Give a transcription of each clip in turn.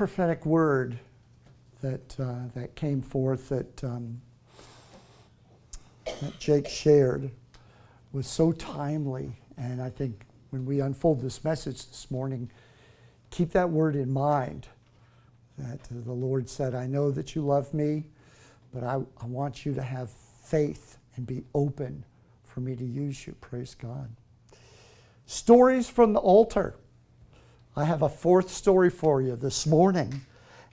prophetic word that, uh, that came forth that, um, that Jake shared was so timely. And I think when we unfold this message this morning, keep that word in mind that the Lord said, I know that you love me, but I, I want you to have faith and be open for me to use you. Praise God. Stories from the altar. I have a fourth story for you this morning,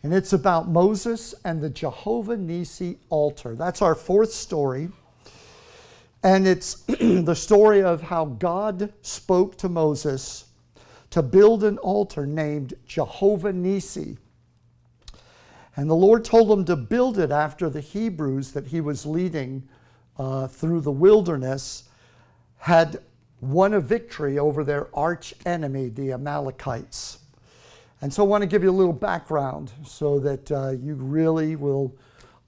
and it's about Moses and the Jehovah Nisi altar. That's our fourth story. And it's the story of how God spoke to Moses to build an altar named Jehovah Nisi. And the Lord told him to build it after the Hebrews that he was leading uh, through the wilderness had won a victory over their arch enemy, the Amalekites. And so I want to give you a little background so that uh, you really will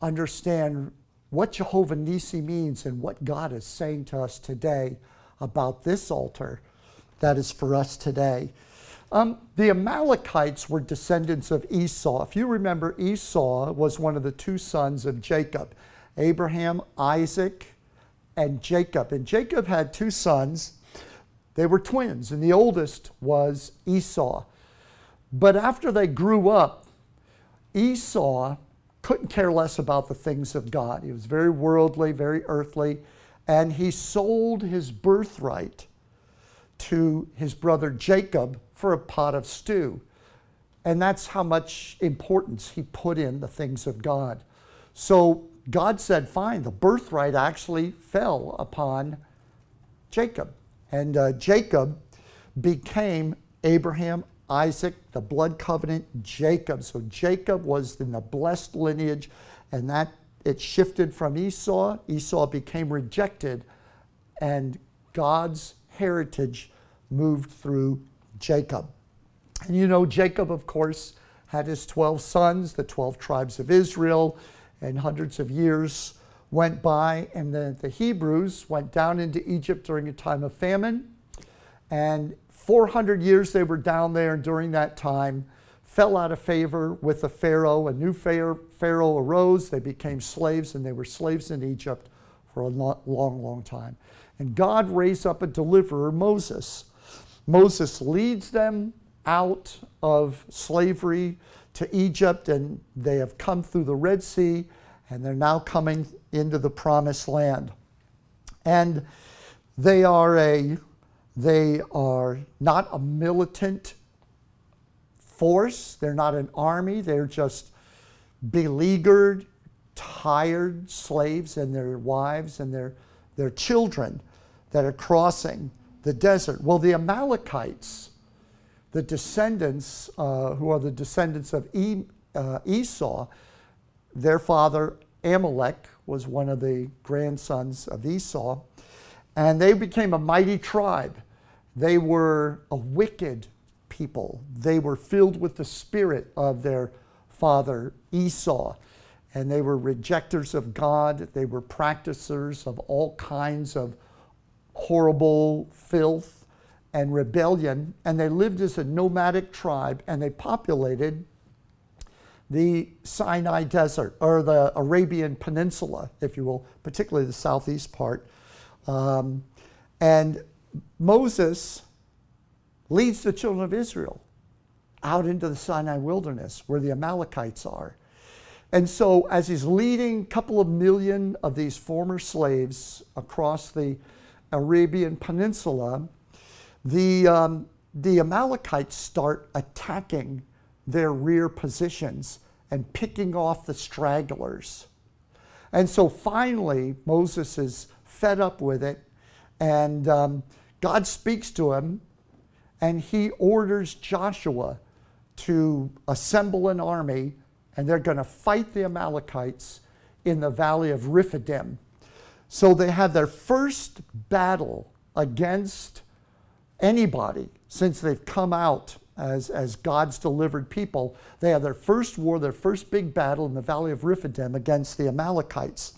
understand what Jehovah Nisi means and what God is saying to us today about this altar that is for us today. Um, the Amalekites were descendants of Esau. If you remember, Esau was one of the two sons of Jacob Abraham, Isaac, and Jacob. And Jacob had two sons. They were twins, and the oldest was Esau. But after they grew up, Esau couldn't care less about the things of God. He was very worldly, very earthly, and he sold his birthright to his brother Jacob for a pot of stew. And that's how much importance he put in the things of God. So God said, fine, the birthright actually fell upon Jacob. And uh, Jacob became Abraham, Isaac, the blood covenant, Jacob. So Jacob was in the blessed lineage, and that it shifted from Esau. Esau became rejected, and God's heritage moved through Jacob. And you know, Jacob, of course, had his 12 sons, the 12 tribes of Israel, and hundreds of years went by, and the, the Hebrews went down into Egypt during a time of famine. And 400 years they were down there, and during that time, fell out of favor with the Pharaoh. A new Pharaoh arose. They became slaves, and they were slaves in Egypt for a long, long time. And God raised up a deliverer, Moses. Moses leads them out of slavery to Egypt, and they have come through the Red Sea, and they're now coming into the promised land. And they are a they are not a militant force. They're not an army. They're just beleaguered, tired slaves and their wives and their, their children that are crossing the desert. Well, the Amalekites, the descendants, uh, who are the descendants of e, uh, Esau, their father Amalek was one of the grandsons of Esau, and they became a mighty tribe. They were a wicked people. They were filled with the spirit of their father Esau, and they were rejectors of God. They were practicers of all kinds of horrible filth and rebellion, and they lived as a nomadic tribe, and they populated the Sinai Desert, or the Arabian Peninsula, if you will, particularly the southeast part. Um, and Moses leads the children of Israel out into the Sinai wilderness where the Amalekites are. And so, as he's leading a couple of million of these former slaves across the Arabian Peninsula, the, um, the Amalekites start attacking their rear positions and picking off the stragglers. And so finally, Moses is fed up with it, and um, God speaks to him, and he orders Joshua to assemble an army, and they're going to fight the Amalekites in the valley of Rephidim. So they have their first battle against anybody since they've come out as, as God's delivered people. They have their first war, their first big battle in the valley of Rephidim against the Amalekites.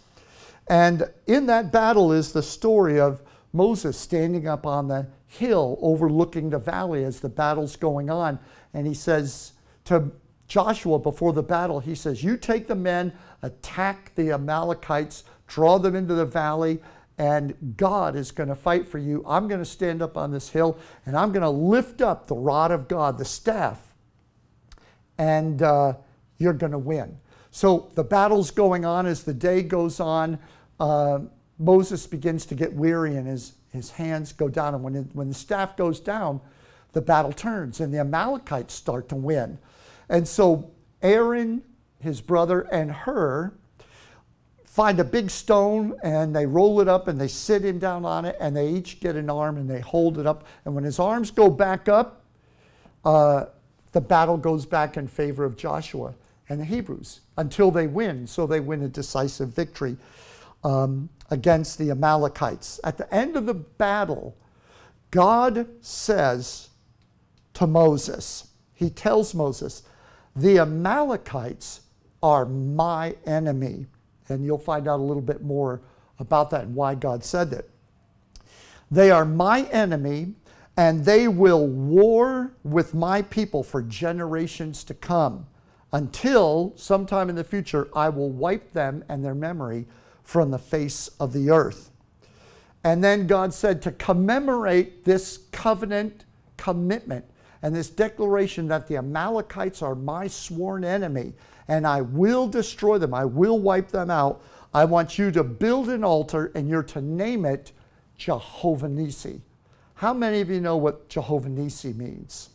And in that battle is the story of Moses standing up on the hill overlooking the valley as the battle's going on. And he says to Joshua before the battle, he says, You take the men, attack the Amalekites, draw them into the valley, and God is going to fight for you. I'm going to stand up on this hill and I'm going to lift up the rod of God, the staff, and uh, you're going to win. So the battle's going on as the day goes on. Uh, Moses begins to get weary and his, his hands go down. And when, it, when the staff goes down, the battle turns and the Amalekites start to win. And so Aaron, his brother, and Hur find a big stone and they roll it up and they sit him down on it and they each get an arm and they hold it up. And when his arms go back up, uh, the battle goes back in favor of Joshua and the Hebrews until they win. So they win a decisive victory um, against the Amalekites. At the end of the battle, God says to Moses, He tells Moses, the Amalekites are my enemy. And you'll find out a little bit more about that and why God said that. They are my enemy, and they will war with my people for generations to come until sometime in the future I will wipe them and their memory from the face of the earth. And then God said to commemorate this covenant commitment and this declaration that the Amalekites are my sworn enemy and I will destroy them, I will wipe them out. I want you to build an altar and you're to name it Jehovah Nissi. How many of you know what Jehovah Nissi means?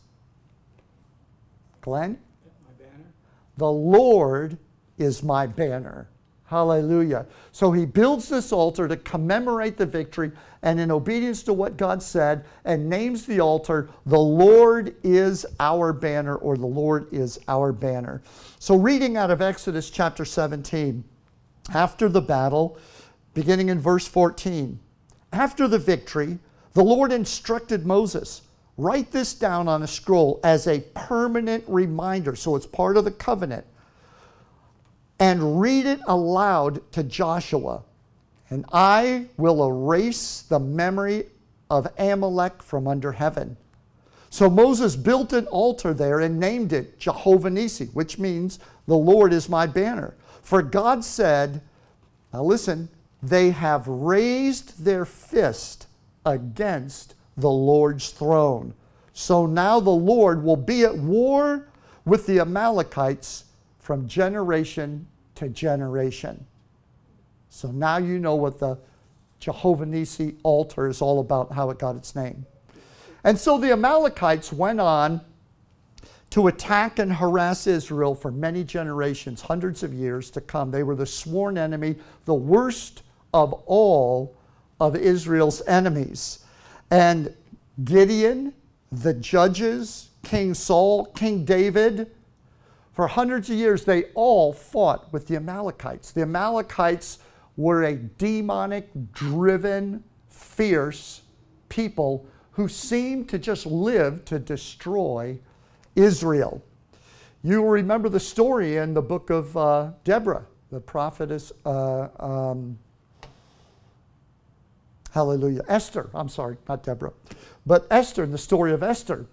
Glenn? The Lord is my banner. Hallelujah. So he builds this altar to commemorate the victory and in obedience to what God said and names the altar, the Lord is our banner or the Lord is our banner. So reading out of Exodus chapter 17, after the battle, beginning in verse 14, after the victory, the Lord instructed Moses, write this down on a scroll as a permanent reminder. So it's part of the covenant and read it aloud to Joshua, and I will erase the memory of Amalek from under heaven. So Moses built an altar there and named it Jehovah Nissi, which means the Lord is my banner. For God said, now listen, they have raised their fist against the Lord's throne. So now the Lord will be at war with the Amalekites from generation to generation. So now you know what the Jehovah Nissi altar is all about, how it got its name. And so the Amalekites went on to attack and harass Israel for many generations, hundreds of years to come. They were the sworn enemy, the worst of all of Israel's enemies. And Gideon, the judges, King Saul, King David, for hundreds of years, they all fought with the Amalekites. The Amalekites were a demonic, driven, fierce people who seemed to just live to destroy Israel. You remember the story in the book of uh, Deborah, the prophetess, uh, um, hallelujah, Esther. I'm sorry, not Deborah, but Esther, in the story of Esther.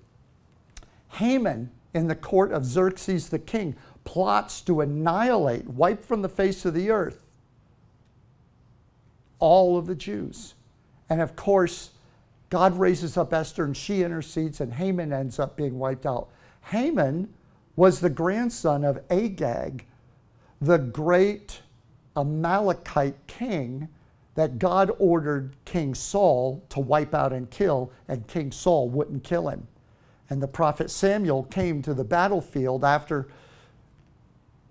Haman in the court of Xerxes the king, plots to annihilate, wipe from the face of the earth all of the Jews. And of course, God raises up Esther and she intercedes, and Haman ends up being wiped out. Haman was the grandson of Agag, the great Amalekite king that God ordered King Saul to wipe out and kill, and King Saul wouldn't kill him. And the prophet Samuel came to the battlefield after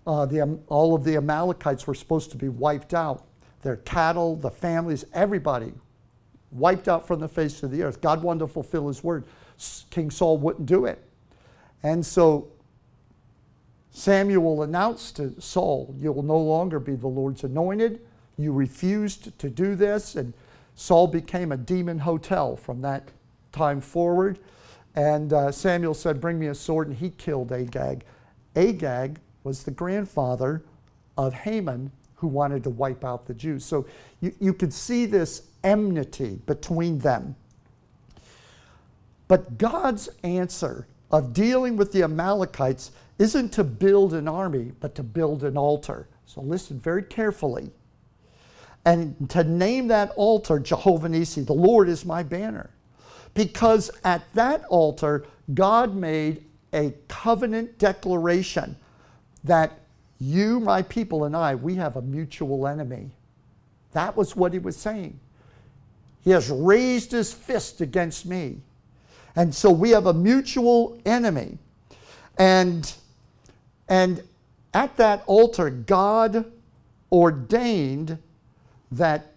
uh, the, all of the Amalekites were supposed to be wiped out. Their cattle, the families, everybody wiped out from the face of the earth. God wanted to fulfill his word. King Saul wouldn't do it. And so Samuel announced to Saul, You will no longer be the Lord's anointed. You refused to do this. And Saul became a demon hotel from that time forward. And uh, Samuel said, Bring me a sword, and he killed Agag. Agag was the grandfather of Haman, who wanted to wipe out the Jews. So you, you could see this enmity between them. But God's answer of dealing with the Amalekites isn't to build an army, but to build an altar. So listen very carefully. And to name that altar Jehovah Nissi, the Lord is my banner. Because at that altar, God made a covenant declaration that you, my people, and I, we have a mutual enemy. That was what he was saying. He has raised his fist against me. And so we have a mutual enemy. And, and at that altar, God ordained that,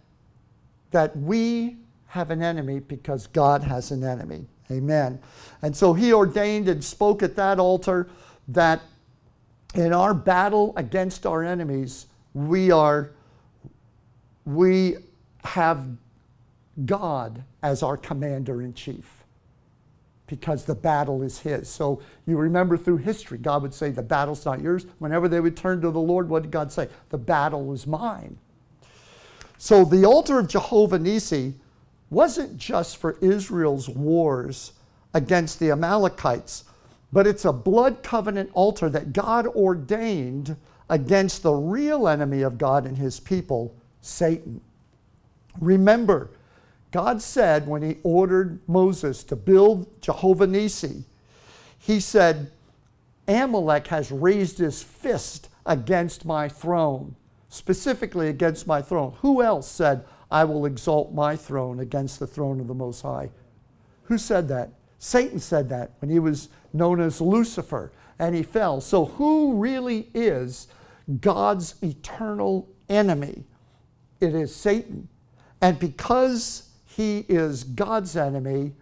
that we have an enemy because God has an enemy. Amen. And so he ordained and spoke at that altar that in our battle against our enemies, we are we have God as our commander in chief because the battle is his. So you remember through history, God would say, The battle's not yours. Whenever they would turn to the Lord, what did God say? The battle is mine. So the altar of Jehovah Nissi wasn't just for Israel's wars against the Amalekites, but it's a blood covenant altar that God ordained against the real enemy of God and his people, Satan. Remember, God said when he ordered Moses to build Jehovah Nissi, he said, Amalek has raised his fist against my throne, specifically against my throne. Who else said, I will exalt my throne against the throne of the Most High? Who said that? Satan said that when he was known as Lucifer and he fell. So, who really is God's eternal enemy? It is Satan. And because he is God's enemy,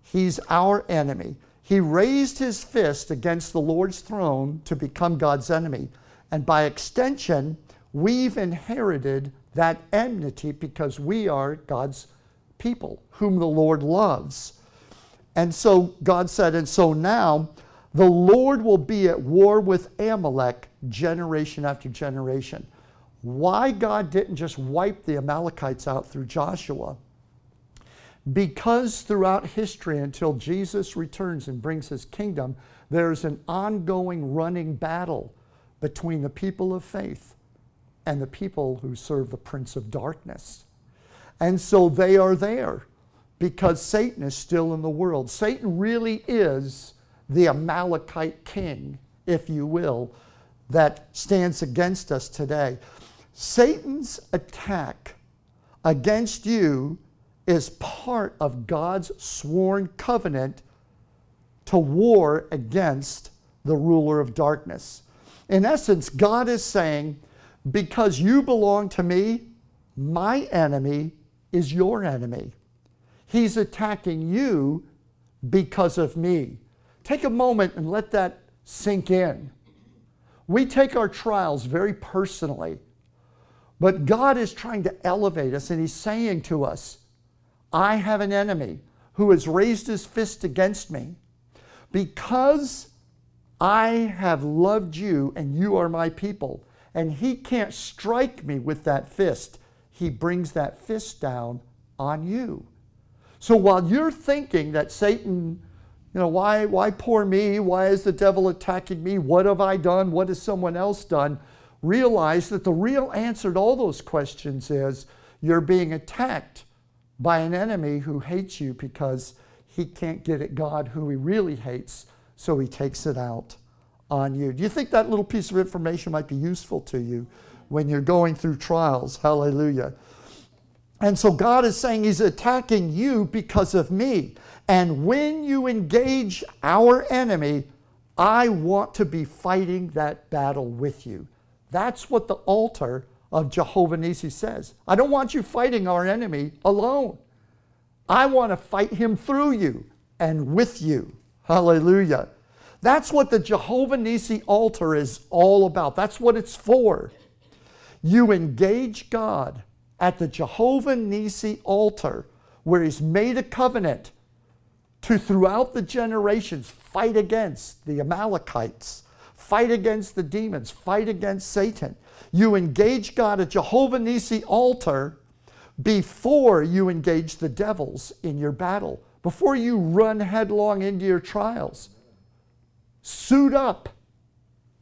he's our enemy. He raised his fist against the Lord's throne to become God's enemy. And by extension, we've inherited that enmity because we are God's people, whom the Lord loves. And so God said, and so now the Lord will be at war with Amalek generation after generation. Why God didn't just wipe the Amalekites out through Joshua? Because throughout history, until Jesus returns and brings his kingdom, there's an ongoing running battle between the people of faith and the people who serve the prince of darkness. And so they are there because Satan is still in the world. Satan really is the Amalekite king, if you will, that stands against us today. Satan's attack against you is part of God's sworn covenant to war against the ruler of darkness. In essence, God is saying, because you belong to me, my enemy is your enemy. He's attacking you because of me. Take a moment and let that sink in. We take our trials very personally, but God is trying to elevate us and He's saying to us, I have an enemy who has raised his fist against me. Because I have loved you and you are my people, and he can't strike me with that fist. He brings that fist down on you. So while you're thinking that Satan, you know, why, why poor me? Why is the devil attacking me? What have I done? What has someone else done? Realize that the real answer to all those questions is you're being attacked by an enemy who hates you because he can't get at God, who he really hates, so he takes it out on you. Do you think that little piece of information might be useful to you when you're going through trials? Hallelujah. And so God is saying He's attacking you because of me. And when you engage our enemy, I want to be fighting that battle with you. That's what the altar of Jehovah Nissi says. I don't want you fighting our enemy alone. I want to fight him through you and with you. Hallelujah. That's what the Jehovah Nissi altar is all about. That's what it's for. You engage God at the Jehovah Nissi altar where he's made a covenant to throughout the generations fight against the Amalekites, fight against the demons, fight against Satan. You engage God at Jehovah Nissi altar before you engage the devils in your battle, before you run headlong into your trials. Suit up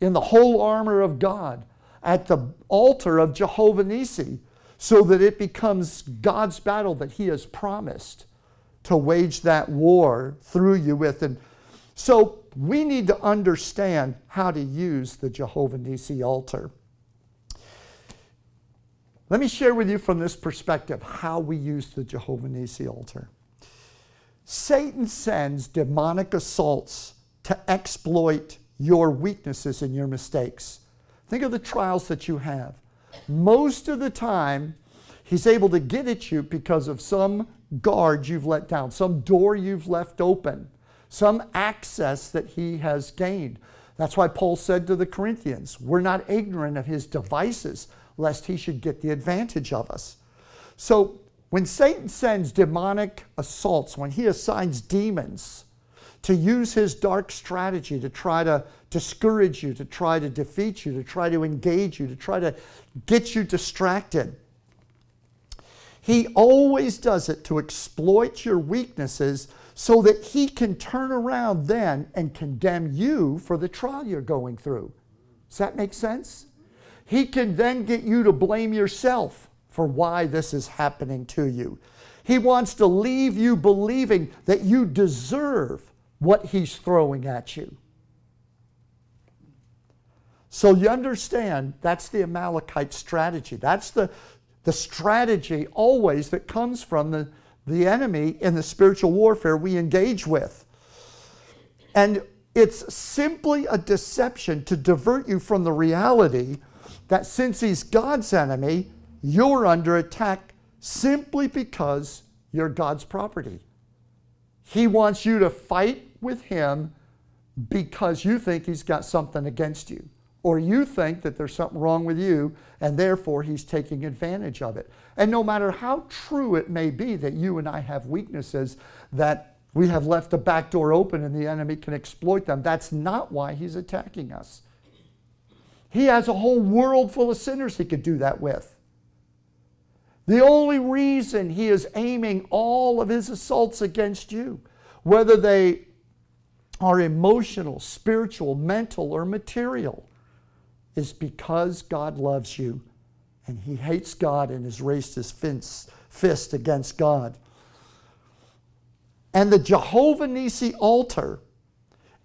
in the whole armor of God at the altar of Jehovah Nissi so that it becomes God's battle that He has promised to wage that war through you with. And so we need to understand how to use the Jehovah Nissi altar. Let me share with you from this perspective how we use the Jehovah Nissi altar. Satan sends demonic assaults to exploit your weaknesses and your mistakes. Think of the trials that you have. Most of the time, he's able to get at you because of some guard you've let down, some door you've left open, some access that he has gained. That's why Paul said to the Corinthians, We're not ignorant of his devices, lest he should get the advantage of us. So when Satan sends demonic assaults, when he assigns demons to use his dark strategy to try to discourage you, to try to defeat you, to try to engage you, to try to get you distracted, he always does it to exploit your weaknesses so that he can turn around then and condemn you for the trial you're going through. Does that make sense? He can then get you to blame yourself for why this is happening to you. He wants to leave you believing that you deserve what he's throwing at you. So you understand that's the Amalekite strategy. That's the, the strategy always that comes from the, the enemy in the spiritual warfare we engage with. And it's simply a deception to divert you from the reality that since he's God's enemy, you're under attack simply because you're God's property. He wants you to fight with him because you think he's got something against you or you think that there's something wrong with you and therefore he's taking advantage of it. And no matter how true it may be that you and I have weaknesses, that we have left the back door open and the enemy can exploit them, that's not why he's attacking us. He has a whole world full of sinners he could do that with. The only reason he is aiming all of his assaults against you, whether they are emotional, spiritual, mental, or material, is because God loves you and he hates God and has raised his fist against God. And the Jehovah Nissi altar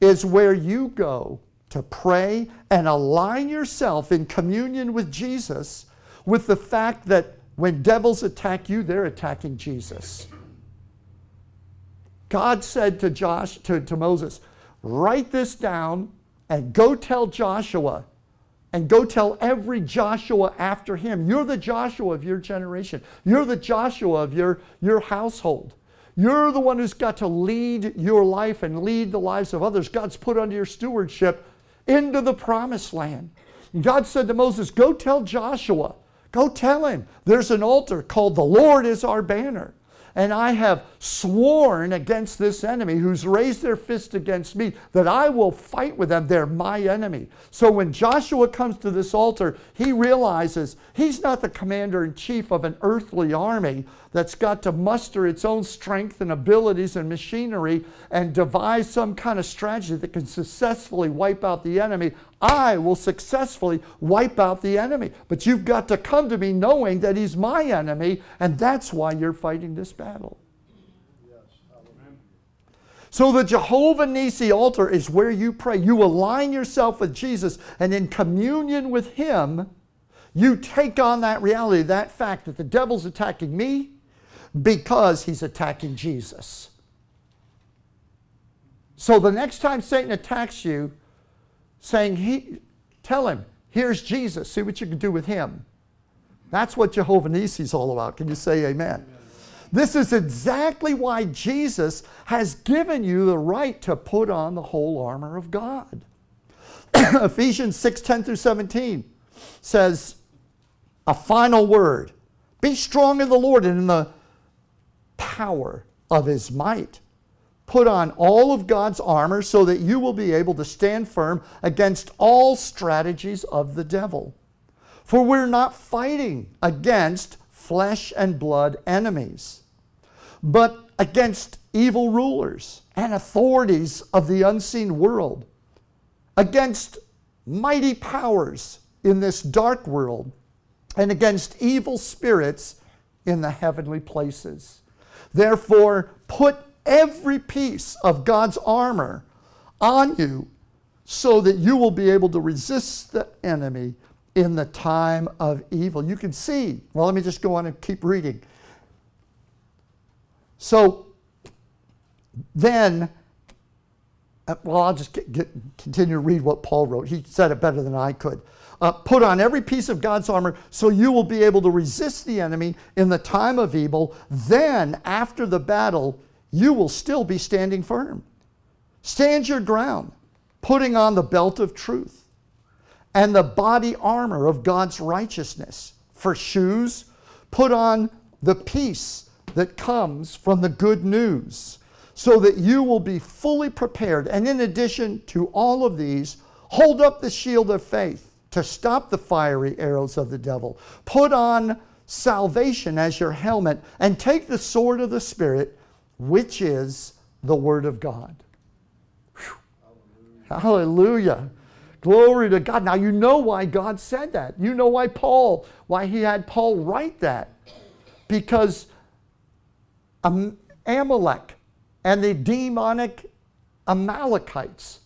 is where you go to pray and align yourself in communion with Jesus with the fact that when devils attack you, they're attacking Jesus. God said to Josh to, to Moses, write this down and go tell Joshua and go tell every Joshua after him. You're the Joshua of your generation. You're the Joshua of your, your household. You're the one who's got to lead your life and lead the lives of others. God's put under your stewardship into the promised land. God said to Moses, Go tell Joshua, go tell him there's an altar called the Lord is our banner and I have sworn against this enemy who's raised their fist against me that I will fight with them. They're my enemy. So when Joshua comes to this altar, he realizes he's not the commander in chief of an earthly army that's got to muster its own strength and abilities and machinery and devise some kind of strategy that can successfully wipe out the enemy. I will successfully wipe out the enemy. But you've got to come to me knowing that he's my enemy, and that's why you're fighting this battle. So the Jehovah Nissi altar is where you pray. You align yourself with Jesus, and in communion with Him, you take on that reality, that fact that the devil's attacking me because he's attacking Jesus. So the next time Satan attacks you, saying, he, Tell him, here's Jesus, see what you can do with him. That's what Jehovah Nissi is all about. Can you say amen? This is exactly why Jesus has given you the right to put on the whole armor of God. Ephesians 6 10 through 17 says, A final word be strong in the Lord and in the power of his might. Put on all of God's armor so that you will be able to stand firm against all strategies of the devil. For we're not fighting against flesh and blood enemies, but against evil rulers and authorities of the unseen world, against mighty powers in this dark world and against evil spirits in the heavenly places. Therefore, put every piece of God's armor on you so that you will be able to resist the enemy in the time of evil. You can see, well, let me just go on and keep reading. So then, uh, well, I'll just get, get, continue to read what Paul wrote. He said it better than I could. Uh, put on every piece of God's armor so you will be able to resist the enemy in the time of evil. Then, after the battle, you will still be standing firm. Stand your ground, putting on the belt of truth and the body armor of God's righteousness. For shoes, put on the peace that comes from the good news, so that you will be fully prepared. And in addition to all of these, hold up the shield of faith to stop the fiery arrows of the devil. Put on salvation as your helmet and take the sword of the Spirit, which is the Word of God. Hallelujah. Hallelujah. Glory to God. Now you know why God said that. You know why Paul, why he had Paul write that. Because Amalek and the demonic Amalekites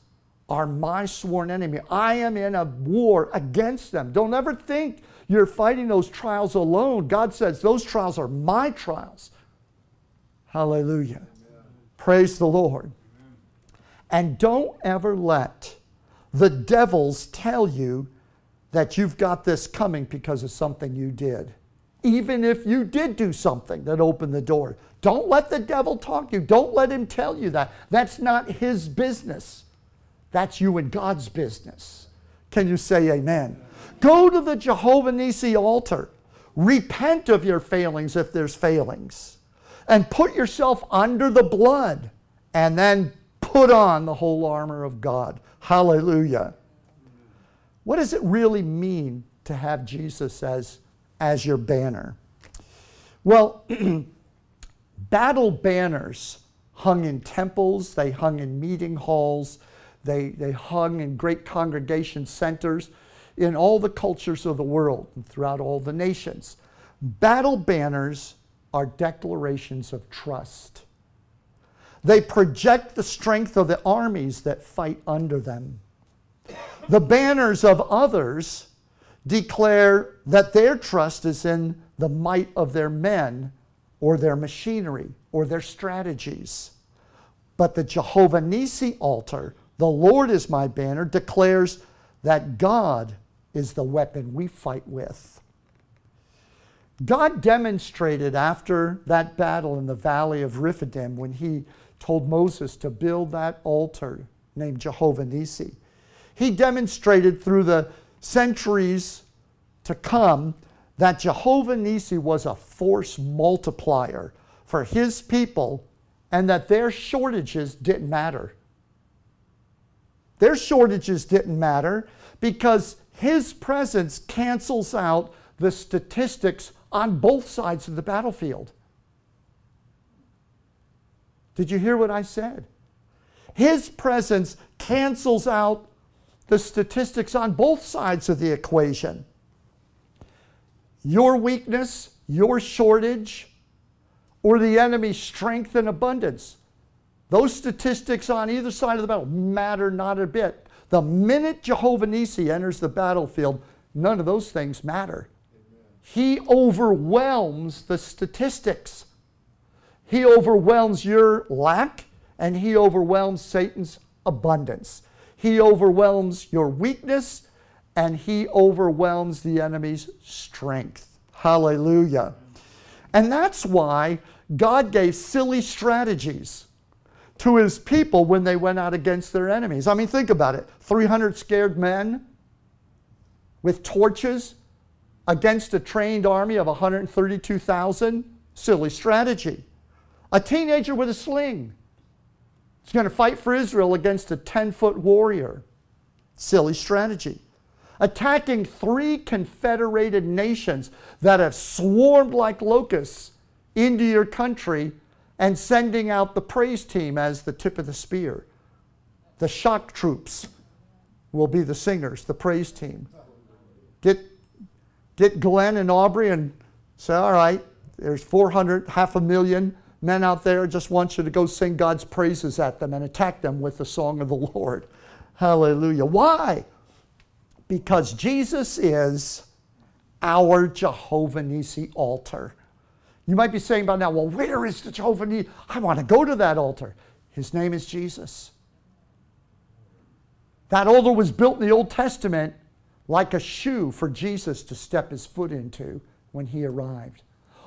are my sworn enemy. I am in a war against them. Don't ever think you're fighting those trials alone. God says those trials are my trials. Hallelujah. Praise the Lord. And don't ever let the devils tell you that you've got this coming because of something you did. Even if you did do something that opened the door. Don't let the devil talk you. Don't let him tell you that. That's not his business. That's you and God's business. Can you say amen? Go to the Jehovah Nisi altar. Repent of your failings if there's failings. And put yourself under the blood. And then put on the whole armor of God. Hallelujah. What does it really mean to have Jesus as, as your banner? Well, battle banners hung in temples, they hung in meeting halls, they, they hung in great congregation centers in all the cultures of the world and throughout all the nations. Battle banners are declarations of trust. They project the strength of the armies that fight under them. The banners of others declare that their trust is in the might of their men or their machinery or their strategies. But the Jehovah Nisi altar the Lord is my banner, declares that God is the weapon we fight with. God demonstrated after that battle in the valley of Rephidim when he told Moses to build that altar named Jehovah Nisi. He demonstrated through the centuries to come that Jehovah Nisi was a force multiplier for his people and that their shortages didn't matter. Their shortages didn't matter because his presence cancels out the statistics on both sides of the battlefield. Did you hear what I said? His presence cancels out the statistics on both sides of the equation. Your weakness, your shortage, or the enemy's strength and abundance. Those statistics on either side of the battle matter not a bit. The minute Jehovah Nisi enters the battlefield, none of those things matter. He overwhelms the statistics. He overwhelms your lack and he overwhelms Satan's abundance. He overwhelms your weakness and he overwhelms the enemy's strength. Hallelujah. And that's why God gave silly strategies to his people when they went out against their enemies. I mean, think about it 300 scared men with torches against a trained army of 132,000. Silly strategy. A teenager with a sling is going to fight for Israel against a 10 foot warrior. Silly strategy. Attacking three confederated nations that have swarmed like locusts into your country and sending out the praise team as the tip of the spear, the shock troops. will be the singers, the praise team. Get, get Glenn and Aubrey and say, all right, there's 400, half a million men out there. Just want you to go sing God's praises at them and attack them with the song of the Lord. Hallelujah. Why? Because Jesus is our Jehovah Nisi altar. You might be saying by now, well, where is the Jehovah Nisi? I want to go to that altar. His name is Jesus. That altar was built in the Old Testament like a shoe for Jesus to step his foot into when he arrived.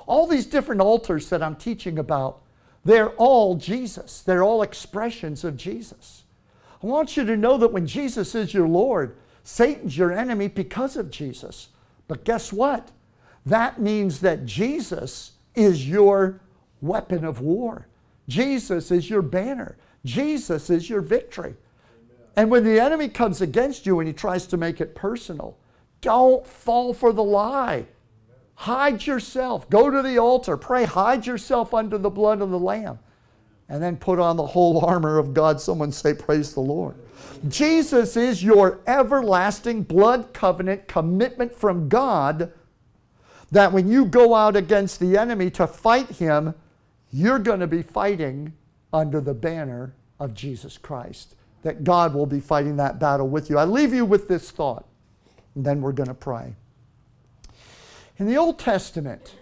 All these different altars that I'm teaching about, they're all Jesus. They're all expressions of Jesus. I want you to know that when Jesus is your Lord, Satan's your enemy because of Jesus. But guess what? That means that Jesus is your weapon of war. Jesus is your banner. Jesus is your victory. And when the enemy comes against you and he tries to make it personal, don't fall for the lie. Hide yourself. Go to the altar. Pray. Hide yourself under the blood of the Lamb. And then put on the whole armor of God. Someone say, Praise the Lord. Jesus is your everlasting blood covenant commitment from God that when you go out against the enemy to fight him, you're going to be fighting under the banner of Jesus Christ. That God will be fighting that battle with you. I leave you with this thought, and then we're going to pray. In the Old Testament,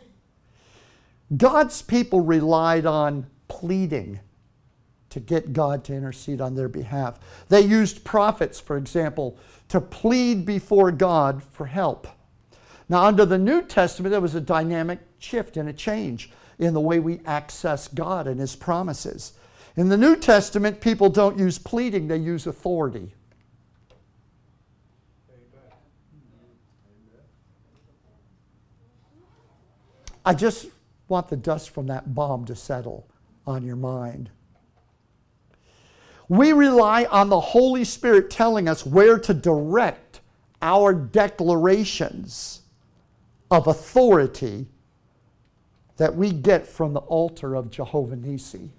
God's people relied on pleading to get God to intercede on their behalf. They used prophets, for example, to plead before God for help. Now, under the New Testament, there was a dynamic shift and a change in the way we access God and His promises. In the New Testament, people don't use pleading, they use authority. I just want the dust from that bomb to settle on your mind. We rely on the Holy Spirit telling us where to direct our declarations of authority that we get from the altar of Jehovah Nisi.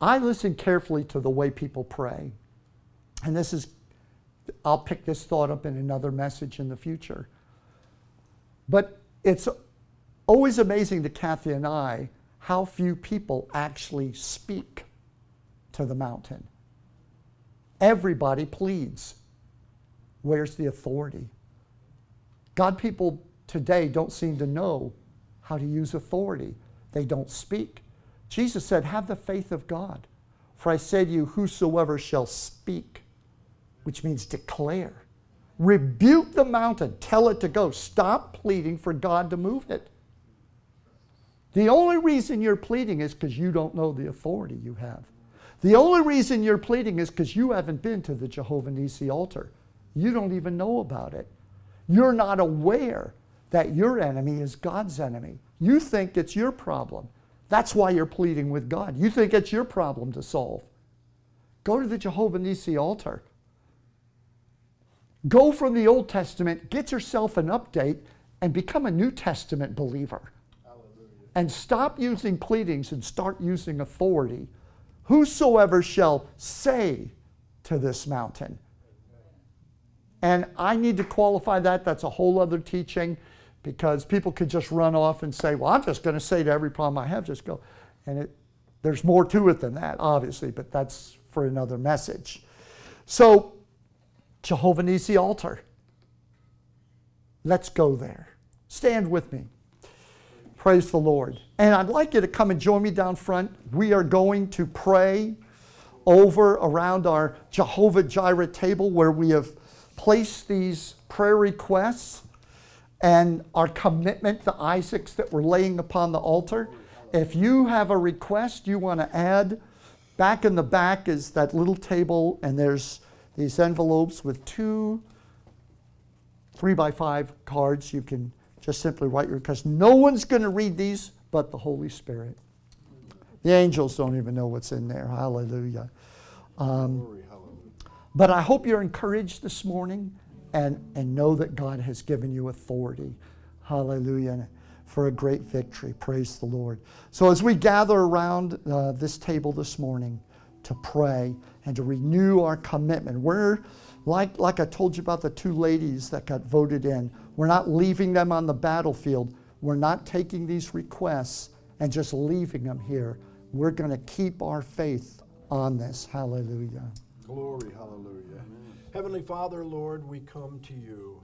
I listen carefully to the way people pray. And this is, I'll pick this thought up in another message in the future. But it's always amazing to Kathy and I how few people actually speak to the mountain. Everybody pleads. Where's the authority? God people today don't seem to know how to use authority. They don't speak. Jesus said, Have the faith of God. For I say to you, whosoever shall speak, which means declare, rebuke the mountain, tell it to go. Stop pleading for God to move it. The only reason you're pleading is because you don't know the authority you have. The only reason you're pleading is because you haven't been to the Jehovah Nisi altar. You don't even know about it. You're not aware that your enemy is God's enemy. You think it's your problem. That's why you're pleading with God. You think it's your problem to solve. Go to the Jehovah Nisi altar. Go from the Old Testament, get yourself an update, and become a New Testament believer and stop using pleadings and start using authority. Whosoever shall say to this mountain. And I need to qualify that. That's a whole other teaching because people could just run off and say, well, I'm just going to say to every problem I have, just go. And it, there's more to it than that, obviously, but that's for another message. So, Jehovah Nisi altar. Let's go there. Stand with me. Praise the Lord. And I'd like you to come and join me down front. We are going to pray over around our Jehovah Jireh table where we have placed these prayer requests and our commitment to Isaac's that we're laying upon the altar. If you have a request you want to add, back in the back is that little table, and there's these envelopes with two three by five cards you can just simply write your request. No one's going to read these but the Holy Spirit. The angels don't even know what's in there. Hallelujah. Um, but I hope you're encouraged this morning and, and know that God has given you authority. Hallelujah. For a great victory. Praise the Lord. So, as we gather around uh, this table this morning to pray, and to renew our commitment. We're like, like I told you about the two ladies that got voted in, we're not leaving them on the battlefield. We're not taking these requests and just leaving them here. We're going to keep our faith on this. Hallelujah. Glory, hallelujah. Heavenly Father, Lord, we come to you